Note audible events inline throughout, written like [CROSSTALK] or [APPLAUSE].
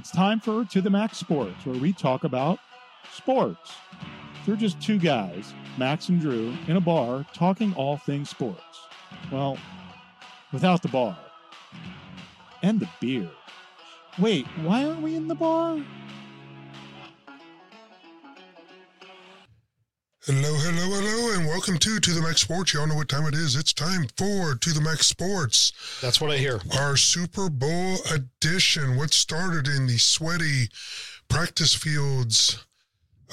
It's time for To the Max Sports, where we talk about sports. They're just two guys, Max and Drew, in a bar talking all things sports. Well, without the bar. And the beer. Wait, why aren't we in the bar? Hello, hello, hello, and welcome to To the Max Sports. Y'all know what time it is. It's time for To the Max Sports. That's what I hear. Our Super Bowl edition. What started in the sweaty practice fields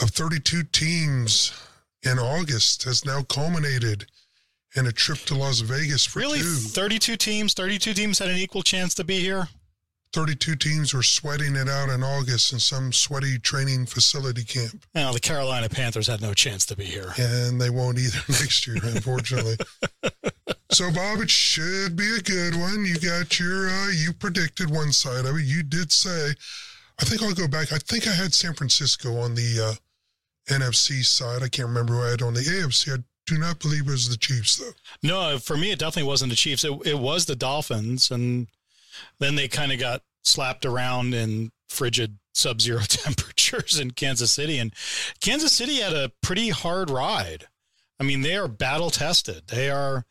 of 32 teams in August has now culminated in a trip to Las Vegas for Really? two. 32 teams? 32 teams had an equal chance to be here? 32 teams were sweating it out in August in some sweaty training facility camp. Now, the Carolina Panthers had no chance to be here. and they won't either [LAUGHS] next year, unfortunately. [LAUGHS] so, Bob, it should be a good one. You got your, uh, you predicted one side of it. You did say, I think I'll go back. I think I had San Francisco on the uh, NFC side. I can't remember who I had on the AFC. I do not believe it was the Chiefs, though. No, for me, it definitely wasn't the Chiefs. It, it was the Dolphins. And then they kind of got slapped around in frigid sub zero [LAUGHS] temperatures in Kansas City. And Kansas City had a pretty hard ride. I mean, they are battle tested. They are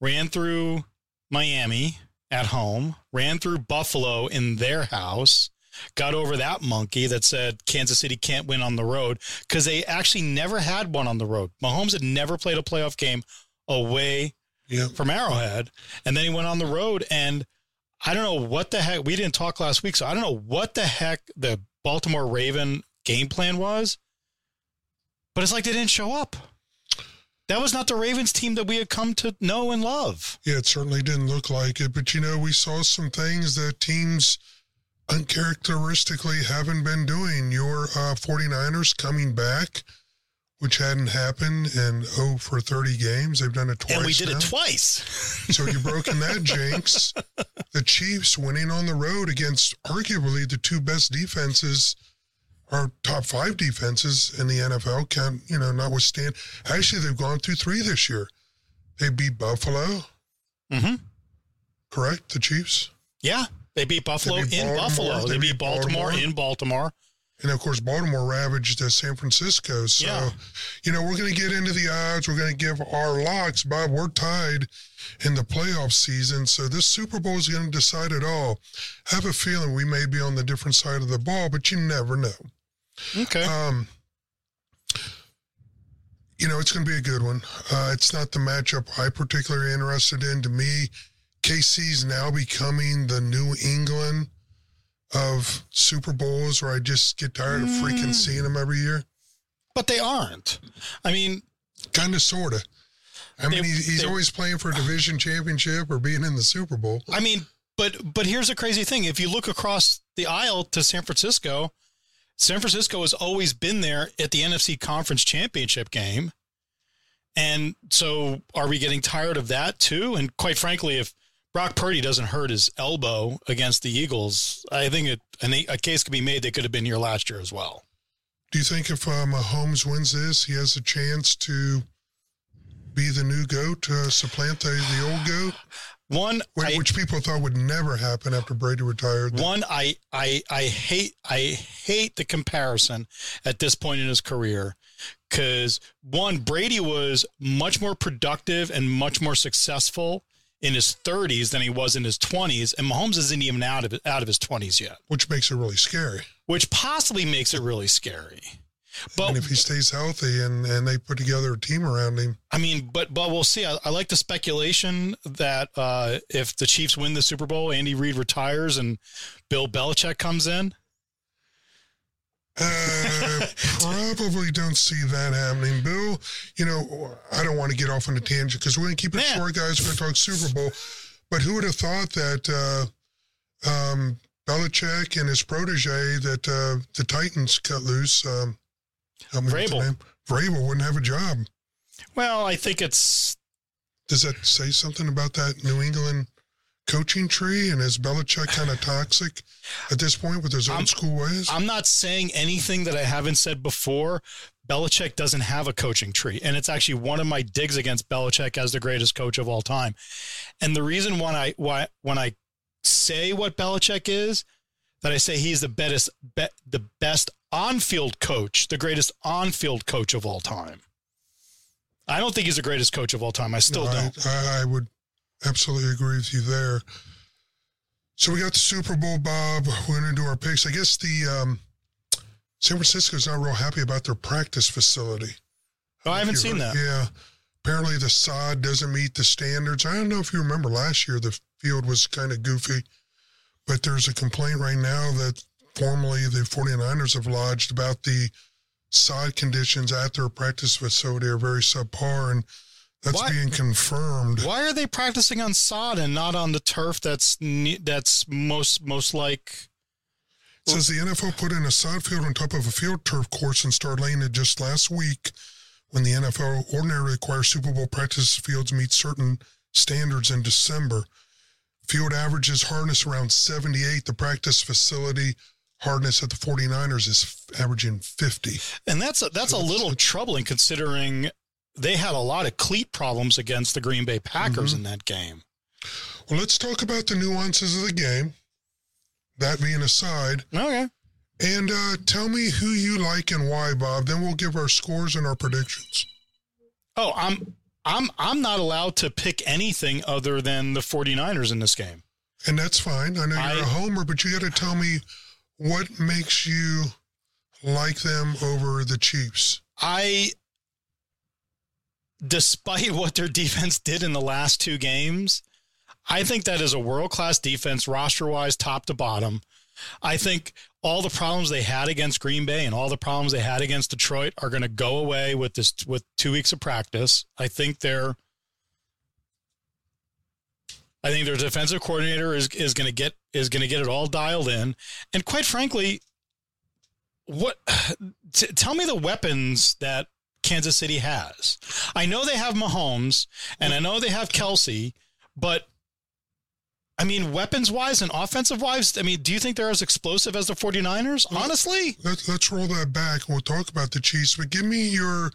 ran through Miami at home, ran through Buffalo in their house, got over that monkey that said Kansas City can't win on the road because they actually never had one on the road. Mahomes had never played a playoff game away Yeah. from Arrowhead. And then he went on the road and I don't know what the heck we didn't talk last week, so I don't know what the heck the Baltimore Raven game plan was. But it's like they didn't show up. That was not the Ravens team that we had come to know and love. Yeah, it certainly didn't look like it. But, you know, we saw some things that teams uncharacteristically haven't been doing. Your uh, 49ers coming back, which hadn't happened in oh for 30 games. They've done it twice. and we did now. it twice. [LAUGHS] So you've broken that jinx. The Chiefs winning on the road against arguably the two best defenses, our top five defenses in the NFL. Can you know, notwithstand. Actually, they've gone through three this year. They beat Buffalo, Mm hmm correct? The Chiefs, Yeah. They beat Buffalo beat in Buffalo. They They, beat beat Baltimore, Baltimore. in Baltimore. And of course, Baltimore ravaged uh, San Francisco. So, Yeah. you know, we're going to get into the odds. We're going to give our locks, Bob. We're tied in the playoff season. So this Super Bowl is going to decide it all. I have a feeling we may be on the different side of the ball, but you never know. Okay. Um, you know, it's going to be a good one. Uh, it's not the matchup I particularly interested in. To me, KC's now becoming the New England of Super Bowls, where I just get tired of freaking Mm. seeing them every year. but they aren't. I mean, Kind of, sort of. I mean, They- he's, he's they- always playing for a division championship or being in the Super Bowl. I mean, but but here's the crazy thing: if you look across the aisle to San Francisco, San Francisco has always been there at the NFC Conference Championship game, and so are we getting tired of that too? And quite frankly, if Brock Purdy doesn't hurt his elbow against the Eagles, I think it, an, a case could be made they could have been here last year as well. Do you think if uh, Mahomes wins this, he has a chance to be the new GOAT, uh, supplant the, the old GOAT? One, Wh- I, which people thought would never happen after Brady retired. One, I, I, I hate, I hate the comparison at this point in his career, because one, Brady was much more productive and much more successful in his 30s than he was in his 20s, and Mahomes isn't even out of out of his 20s yet, which makes it really scary. which possibly makes it really scary. But and if he stays healthy and, and they put together a team around him, I mean, but but we'll see. I, I like the speculation that uh, if the Chiefs win the Super Bowl, Andy Reid retires and Bill Belichick comes in. Uh, probably don't see that happening. Bill, you know, I don't want to get off on a tangent because we're going to keep it Yeah. short, guys. We're going to talk Super Bowl. But who would have thought that uh, um, Belichick and his protege, that uh, the Titans cut loose? Um, help me with Vrabel. Vrabel wouldn't have a job. Well, I think it's Does that say something about that New England coaching tree? And is Belichick kind of toxic at this point with his old I'm- school ways? I'm not saying anything that I haven't said before. Belichick doesn't have a coaching tree, and it's actually one of my digs against Belichick as the greatest coach of all time. And the reason why I why when I say what Belichick is, that I say he's the best, be, the best on-field coach, the greatest on-field coach of all time. I don't think he's the greatest coach of all time. I still No, don't. I, I would absolutely agree with you there. So we got the Super Bowl, Bob. We're going to do our picks. I guess the um, San Francisco's not real happy about their practice facility. Oh, I haven't seen heard- that. Yeah. Apparently the sod doesn't meet the standards. I don't know if you remember last year the field was kind of goofy, but there's a complaint right now that formally the 49ers have lodged about the sod conditions at their practice facility are very subpar and that's Why- being confirmed. Why are they practicing on sod and not on the turf that's that's most most like It says the NFL put in a sod field on top of a field turf course and started laying it just last week when the NFL ordinarily requires Super Bowl practice fields meet certain standards in December. Field averages hardness around 78. The practice facility hardness at the 49ers is averaging 50. and that's a, that's a little troubling considering they had a lot of cleat problems against the Green Bay Packers Mm-hmm. in that game. Well, let's talk about the nuances of the game. That being aside, Okay. and uh, tell me who you like and why, Bob. Then we'll give our scores and our predictions. Oh, I'm I'm I'm not allowed to pick anything other than the 49ers in this game. And that's fine. I know you're I- a homer, but you got to tell me what makes you like them over the Chiefs. I despite what their defense did in the last two games, I think that is a world-class defense roster-wise top to bottom. I think all the problems they had against Green Bay and all the problems they had against Detroit are going to go away with this with 2 weeks of practice. I think they're I think their defensive coordinator is is going to get is going to get it all dialed in. And quite frankly, what t- tell me the weapons that Kansas City has. I know they have Mahomes and I know they have Kelce, but I mean, weapons wise and offensive wise, I mean, do you think they're as explosive as the 49ers? Honestly? Let, let's roll that back and we'll talk about the Chiefs. But give me your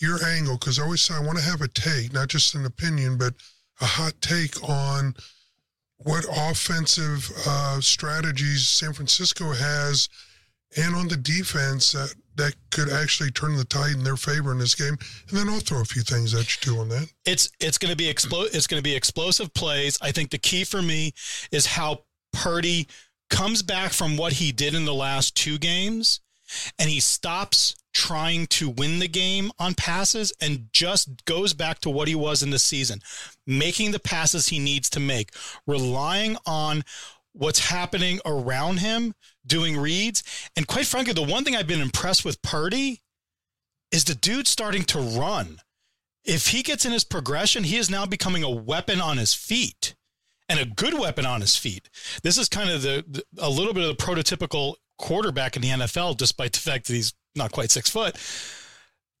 your angle because I always say I want to have a take, not just an opinion, but a hot take on what offensive uh, strategies San Francisco has and on the defense that, that could actually turn the tide in their favor in this game. And then I'll throw a few things at you too on that. It's it's going to be explo- it's going to be explosive plays. I think the key for me is how Purdy comes back from what he did in the last two games and he stops trying to win the game on passes and just goes back to what he was in the season, making the passes he needs to make, relying on what's happening around him, doing reads. And quite frankly, the one thing I've been impressed with Purdy is the dude starting to run. If he gets in his progression, he is now becoming a weapon on his feet and a good weapon on his feet. This is kind of the, the a little bit of the prototypical quarterback in the NFL, despite the fact that he's not quite six foot.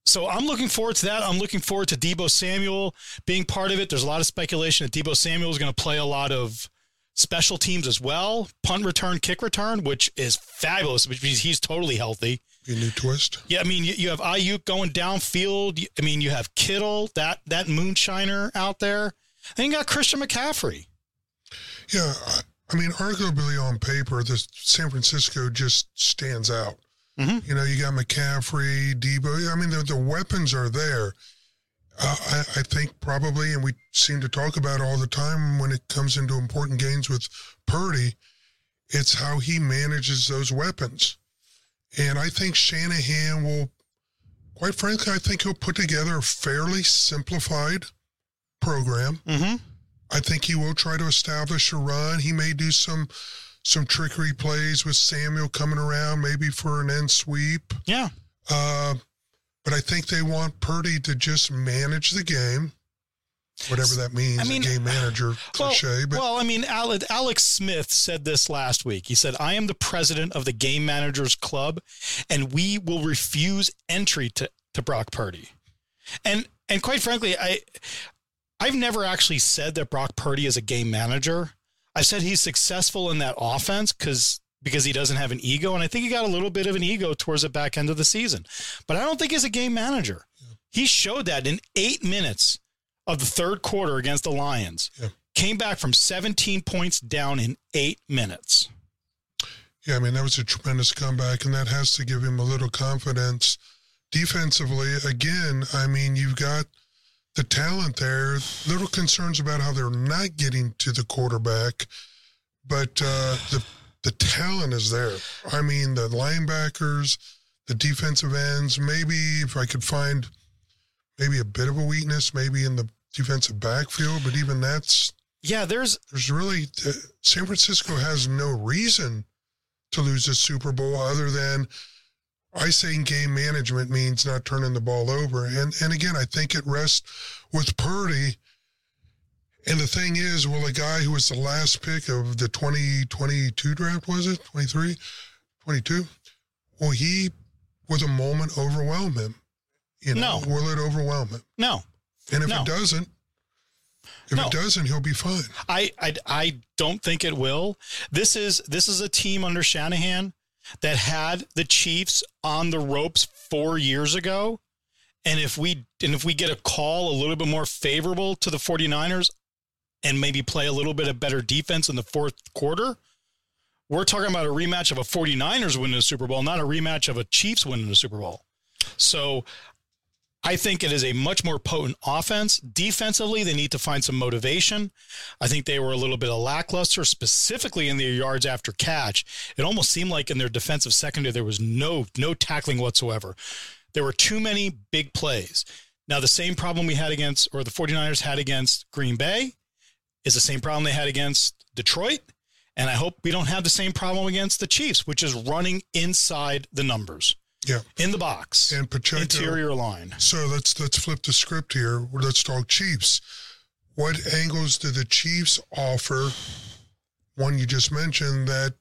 So I'm looking forward to that. I'm looking forward to Deebo Samuel being part of it. There's a lot of speculation that Deebo Samuel is going to play a lot of special teams as well, punt return, kick return, which is fabulous because he's totally healthy. A new twist. Yeah, I mean, you, you have Aiyuk going downfield. I mean, you have Kittle, that that moonshiner out there. And you got Christian McCaffrey. Yeah, I, I mean, arguably on paper, the San Francisco just stands out. Mhm. You know, you got McCaffrey, Deebo. I mean, the, the weapons are there. Uh, I, I think probably, and we seem to talk about all the time when it comes into important games with Purdy, it's how he manages those weapons. And I think Shanahan will, quite frankly, I think he'll put together a fairly simplified program. Mm-hmm. I think he will try to establish a run. He may do some some trickery plays with Samuel coming around, maybe for an end sweep. Yeah. Uh, but I think they want Purdy to just manage the game, whatever that means. I mean, a game manager [SIGHS] Well, cliche, but well, I mean, Alex Smith said this last week. He said, "I am the president of the Game Managers Club, and we will refuse entry to to Brock Purdy." And and quite frankly, I I've never actually said that Brock Purdy is a game manager. I said he's successful in that offense because because he doesn't have an ego, and I think he got a little bit of an ego towards the back end of the season. But I don't think he's a game manager. He showed that in eight minutes of the third quarter against the Lions. Yeah. Came back from 17 points down in eight minutes. Yeah, I mean, that was a tremendous comeback, and that has to give him a little confidence. Defensively, again, I mean, you've got the talent there. Little concerns about how they're not getting to the quarterback, but uh, the the talent is there. I mean, the linebackers, the defensive ends. Maybe if I could find maybe a bit of a weakness, maybe in the defensive backfield, but even that's yeah. There's there's really uh, San Francisco has no reason to lose a Super Bowl other than I say game management means not turning the ball over. And and again, I think it rests with Purdy. And the thing is, well, a guy who was the last pick of the 2022 draft, was it? 23? 22? Well, he, with a moment, overwhelm him. You know, No. will it overwhelm him? no. And if No. it doesn't, if No. it doesn't, he'll be fine. I, I I don't think it will. This is this is a team under Shanahan that had the Chiefs on the ropes 4 years ago. And if we and if we get a call a little bit more favorable to the 49ers and maybe play a little bit of better defense in the fourth quarter, we're talking about a rematch of a 49ers winning a Super Bowl, not a rematch of a Chiefs winning a Super Bowl. So I think it is a much more potent offense. Defensively, they need to find some motivation. I think they were a little bit of lackluster, specifically in their yards after catch. It almost seemed like in their defensive secondary there was no no tackling whatsoever. There were too many big plays. Now the same problem we had against or the 49ers had against Green Bay is the same problem they had against Detroit. And I hope we don't have the same problem against the Chiefs, which is running inside the numbers Yeah. in the box, And Pacheco. interior line. So let's let's flip the script here. Let's talk Chiefs. What angles do the Chiefs offer? One you just mentioned that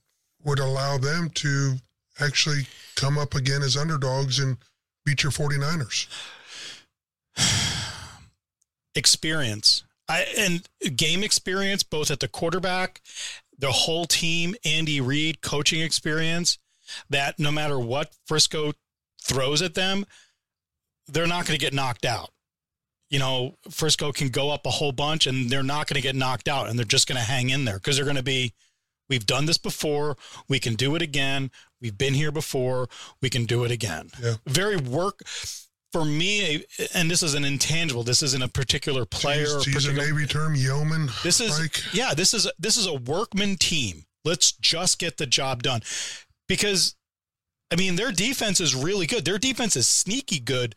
would allow them to actually come up again as underdogs and beat your 49ers. [SIGHS] experience I, and game experience both at the quarterback the whole team andy reid coaching experience that no matter what frisco throws at them they're not going to get knocked out. You know frisco can go up a whole bunch and they're not going to get knocked out and they're just going to hang in there because they're going to be we've done this before. We can do it again. We've been here before. We can do it again. Yeah. very work for me, and this is an intangible. This isn't a particular player. To or use, to use a Navy term, yeoman. this is like yeah. This is this is a workman team. Let's just get the job done, because I mean their defense is really good. Their defense is sneaky good,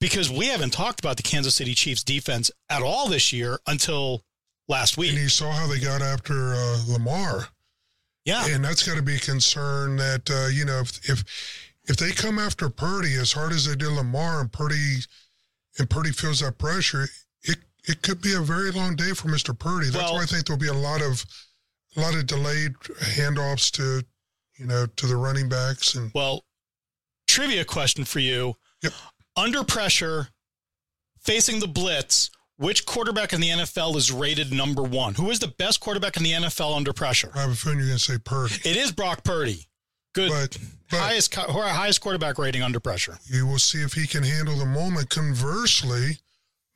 because we haven't talked about the Kansas City Chiefs defense at all this year until last week. and you saw how they got after uh, Lamar. Yeah, And that's got to be a concern that, uh, you know, if, if if they come after Purdy as hard as they did Lamar and Purdy and Purdy feels that pressure, it it could be a very long day for Mr. Purdy. That's Well- why I think there'll be a lot of a lot of delayed handoffs to you know to the running backs and Well, trivia question for you. Yep. Under pressure, facing the blitz, which quarterback in the NFL is rated number one? Who is the best quarterback in the NFL under pressure? I have a feeling you're going to say Purdy. It is Brock Purdy. Good. But but highest highest quarterback rating under pressure. you will see if he can handle the moment. Conversely,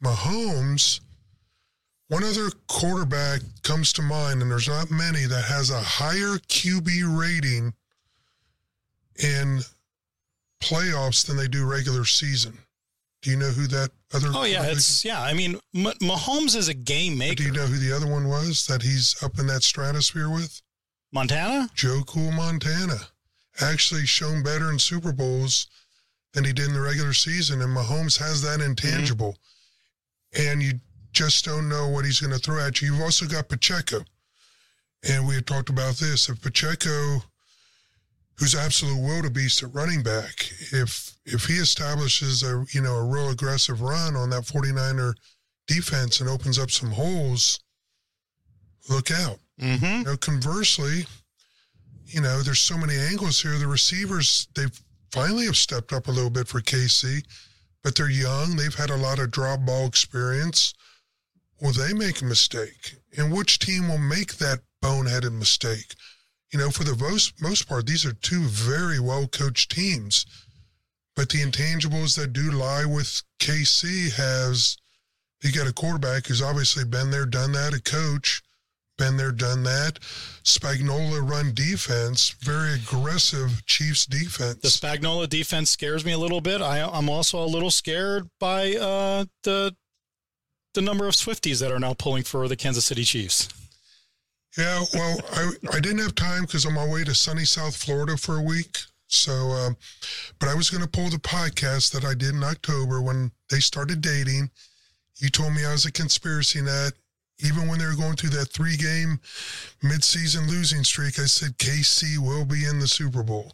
Mahomes, one other quarterback comes to mind, and there's not many that has a higher QB rating in playoffs than they do regular season. Do you know who that other? Oh yeah, it's yeah. I mean, M- Mahomes is a game is? Do you know who the other one was that he's up in that stratosphere with? Montana. Joe Cool Montana. Actually shown better in Super Bowls than he did in the regular season. And Mahomes has that intangible. And you just don't know what he's going to throw at you. You've also got Pacheco. And we had talked about this. If Pacheco, who's absolute wildebeest at running back, if if he establishes a you know a real aggressive run on that 49er defense and opens up some holes, look out. Mm-hmm. You know, conversely, you know, there's so many angles here. The receivers, they've finally have stepped up a little bit for KC, but they're young. They've had a lot of drop ball experience. Will they make a mistake? And which team will make that boneheaded mistake? You know, for the most, most part, these are two very well coached teams. But the intangibles that do lie with KC has you got a quarterback who's obviously been there, done that, a coach, been there, done that. Spagnuolo run defense, very aggressive Chiefs defense. The Spagnuolo defense scares me a little bit. I, I'm also a little scared by uh, the the number of Swifties that are now pulling for the Kansas City Chiefs. Yeah, well, I, I didn't have time because I'm on my way to sunny South Florida for a week. So, um, but I was going to pull the podcast that I did in October when they started dating. You told me I was a conspiracy nut. Even when they were going through that three game midseason losing streak, I said KC will be in the Super Bowl.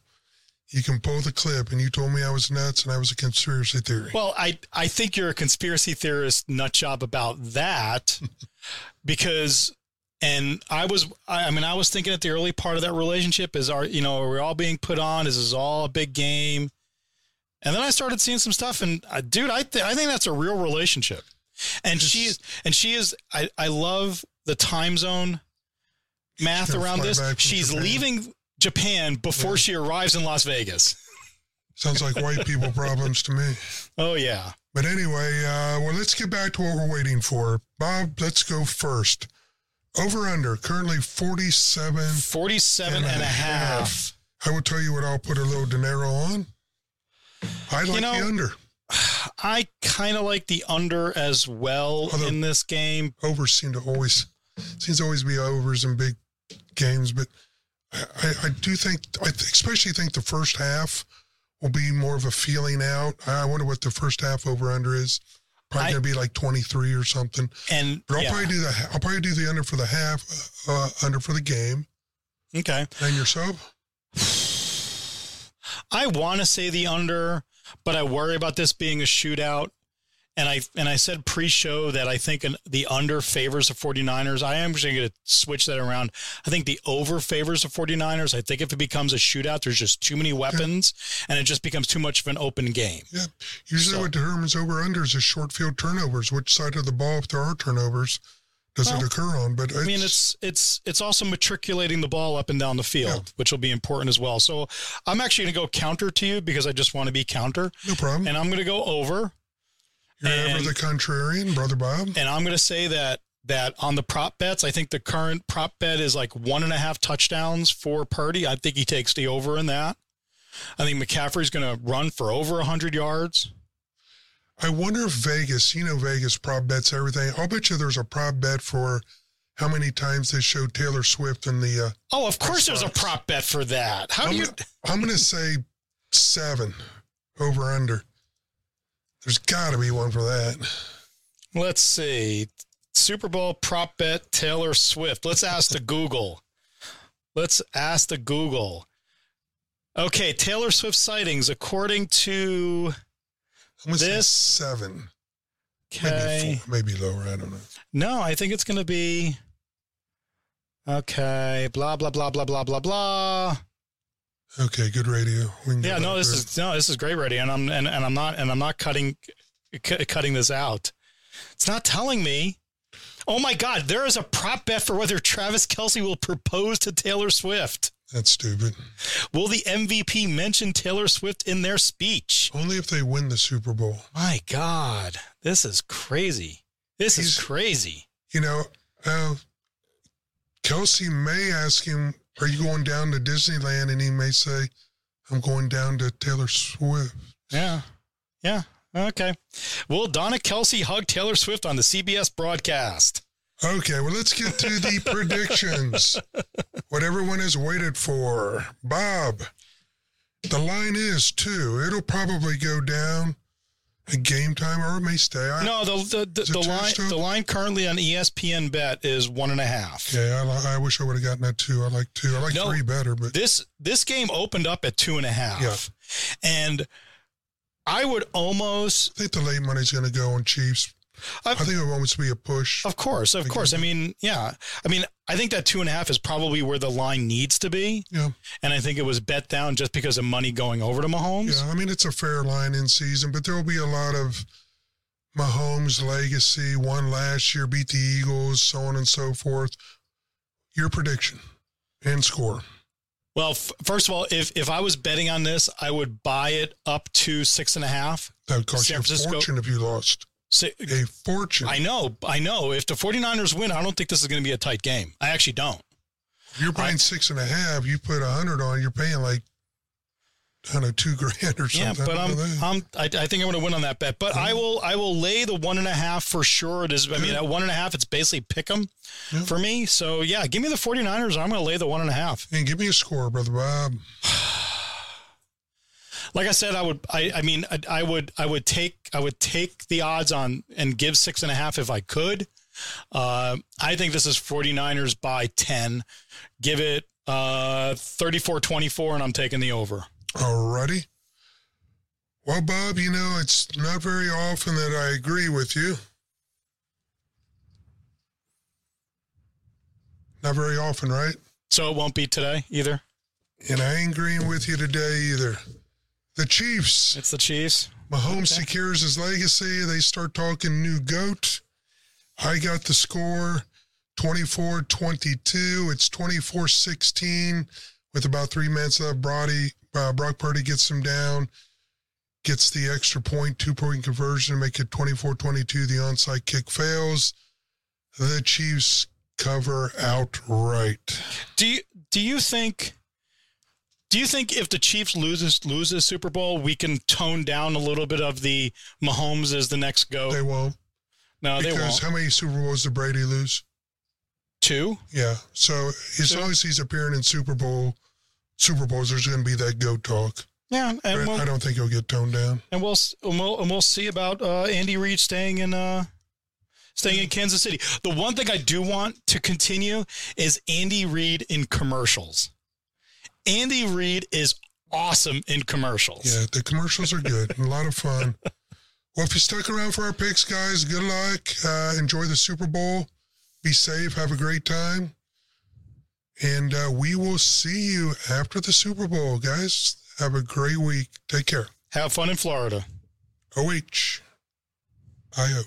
You can pull the clip, and you told me I was nuts and I was a conspiracy theory. Well, I, I think you're a conspiracy theorist nut job about that [LAUGHS] because and I was, I mean, I was thinking at the early part of that relationship is our, you know, are we all being put on? Is this all a big game? And then I started seeing some stuff, and uh, dude, I th- I think that's a real relationship. And she is, and she is. I I love the time zone math around this. She's Japan. leaving Japan before Yeah. she arrives in Las Vegas. Sounds like white people problems to me. Oh yeah. But anyway, uh, well, let's get back to what we're waiting for. Bob, let's go first. Over under, currently 47. 47 and, And a a half. I will tell you what I'll put a little dinero on. I like know- the under. I kind of like the under as well Although- in this game. Overs seem to always, seems to always be overs in big games. But I, I, do think, I especially think the first half will be more of a feeling out. I wonder what the first half over under is. Probably I- going to be like 23 or something. And But I'll yeah. probably do the I'll probably do the under for the half, uh, under for the game. okay. And yourself? [SIGHS] I want to say the under, but I worry about this being a shootout. And I and I said pre-show that I think an, the under favors the 49ers. I am actually going to switch that around. I think the over favors the 49ers. I think if it becomes a shootout, there's just too many weapons and it just becomes too much of an open game. Yeah. Usually So- what determines over unders is short field turnovers. Which side of the ball, if there are turnovers, does Well, it occur on? But I mean, it's it's it's also matriculating the ball up and down the field, which will be important as well. So I'm actually going to go counter to you because I just want to be counter, no problem. and I'm going to go over. You're ever the contrarian, brother Bob. And I'm going to say that that on the prop bets, I think the current prop bet is like one and a half touchdowns for Purdy. I think he takes the over in that. I think McCaffrey's going to run for over 100 yards. I wonder if Vegas, you know, Vegas prop bets everything. I'll bet you there's a prop bet for how many times they showed Taylor Swift in the. Uh, Oh, of course there's a prop bet for that. How do I'm, you? gonna, I'm gonna say seven over under. There's got to be one for that. Let's see. Super Bowl prop bet Taylor Swift. Let's ask the Google. [LAUGHS] Let's ask the Google. Okay, Taylor Swift sightings according to I'm gonna This- say seven, maybe okay. four, maybe lower. I don't know. No, I think it's going to be okay. Blah blah blah blah blah blah blah. Okay, good radio. We can go Yeah, no, this there. is no, this is great, radio, and I'm and, and I'm not and I'm not cutting cu- cutting this out. It's not telling me. Oh my God, there is a prop bet for whether Travis Kelce will propose to Taylor Swift. That's stupid. Will the MVP mention Taylor Swift in their speech? Only if they win the Super Bowl. My God, this is crazy. This is crazy. You know, uh, Kelce may ask him, "Are you going down to Disneyland?" And he may say, "I'm going down to Taylor Swift." Yeah. Yeah. Okay. Will Donna Kelce hug Taylor Swift on the CBS broadcast? Okay, well, let's get to the [LAUGHS] predictions. What everyone has waited for. Bob, the line is two. It'll probably go down at game time or it may stay. I, No, the the, the, the line the line currently on ESPN bet is one and a half. Yeah, I, I wish I would have gotten that two. I like two. I like No. three better, but This this game opened up at two and a half. Yeah. And I would almost I think the late money's going to go on Chiefs. I I've- think it will almost be a push. Of course, of Like, course. I mean, yeah. I mean, I think that two and a half is probably where the line needs to be. Yeah, And I think it was bet down just because of money going over to Mahomes. yeah. I mean, it's a fair line in season, but there will be a lot of Mahomes legacy. One last year, beat the Eagles, so on and so forth. Your prediction and score. Well, f- first of all, if if I was betting on this, I would buy it up to six and a half. That would cost San you a Francisco- fortune if you lost. Si- A fortune. I know, I know. If the 49ers win, I don't think this is going to be a tight game. I actually don't. If you're paying six and a half, you put a hundred on, you're paying like I don't know, two grand or something. Yeah, but I I'm. I'm, I, I think I'm going to win on that bet. But I will, I will lay the one and a half for sure. It is, I mean, at one and a half, it's basically pick 'em Yeah. for me. So yeah, give me the 49ers. I'm going to lay the one and a half. and give me a score, brother Bob. [SIGHS] [SIGHS] [SIGHS] Like I said, I would, I, I mean, I, I would, I would take, I would take the odds on and give six and a half if I could. Uh, I think this is 49ers by 10. Give it uh 34-24 and I'm taking the over. Alrighty. Well, Bob, you know, it's not very often that I agree with you. Not very often, right? So it won't be today either. And I ain't agreeing with you today either. The Chiefs, It's the Chiefs. Mahomes Okay. secures his legacy. They start talking new GOAT. I got the score 24 22. It's 24 16 with about three minutes left. Brody, uh, Brock Purdy gets him down, gets the extra point, two point conversion, make it 24 22. The onside kick fails. The Chiefs cover outright. Do you do you think do you think if the Chiefs loses loses Super Bowl, we can tone down a little bit of the Mahomes as the next go? They won't. no, they won't. how many Super Bowls did Brady lose? Two. Yeah. So as Two. long as he's appearing in Super Bowl, Super Bowls, there's going to be that goat talk. Yeah, and I we'll, don't think he'll get toned down. and we'll and we'll and we'll see about uh, Andy Reid staying in uh staying in Kansas City. The one thing I do want to continue is Andy Reid in commercials. Andy Reid is awesome in commercials. Yeah, the commercials are good. a lot of fun. Well, if you stuck around for our picks, guys, good luck. Uh, enjoy the Super Bowl. Be safe. Have a great time. And uh, we will see you after the Super Bowl, guys. Have a great week. Take care. Have fun in Florida. OH. IO.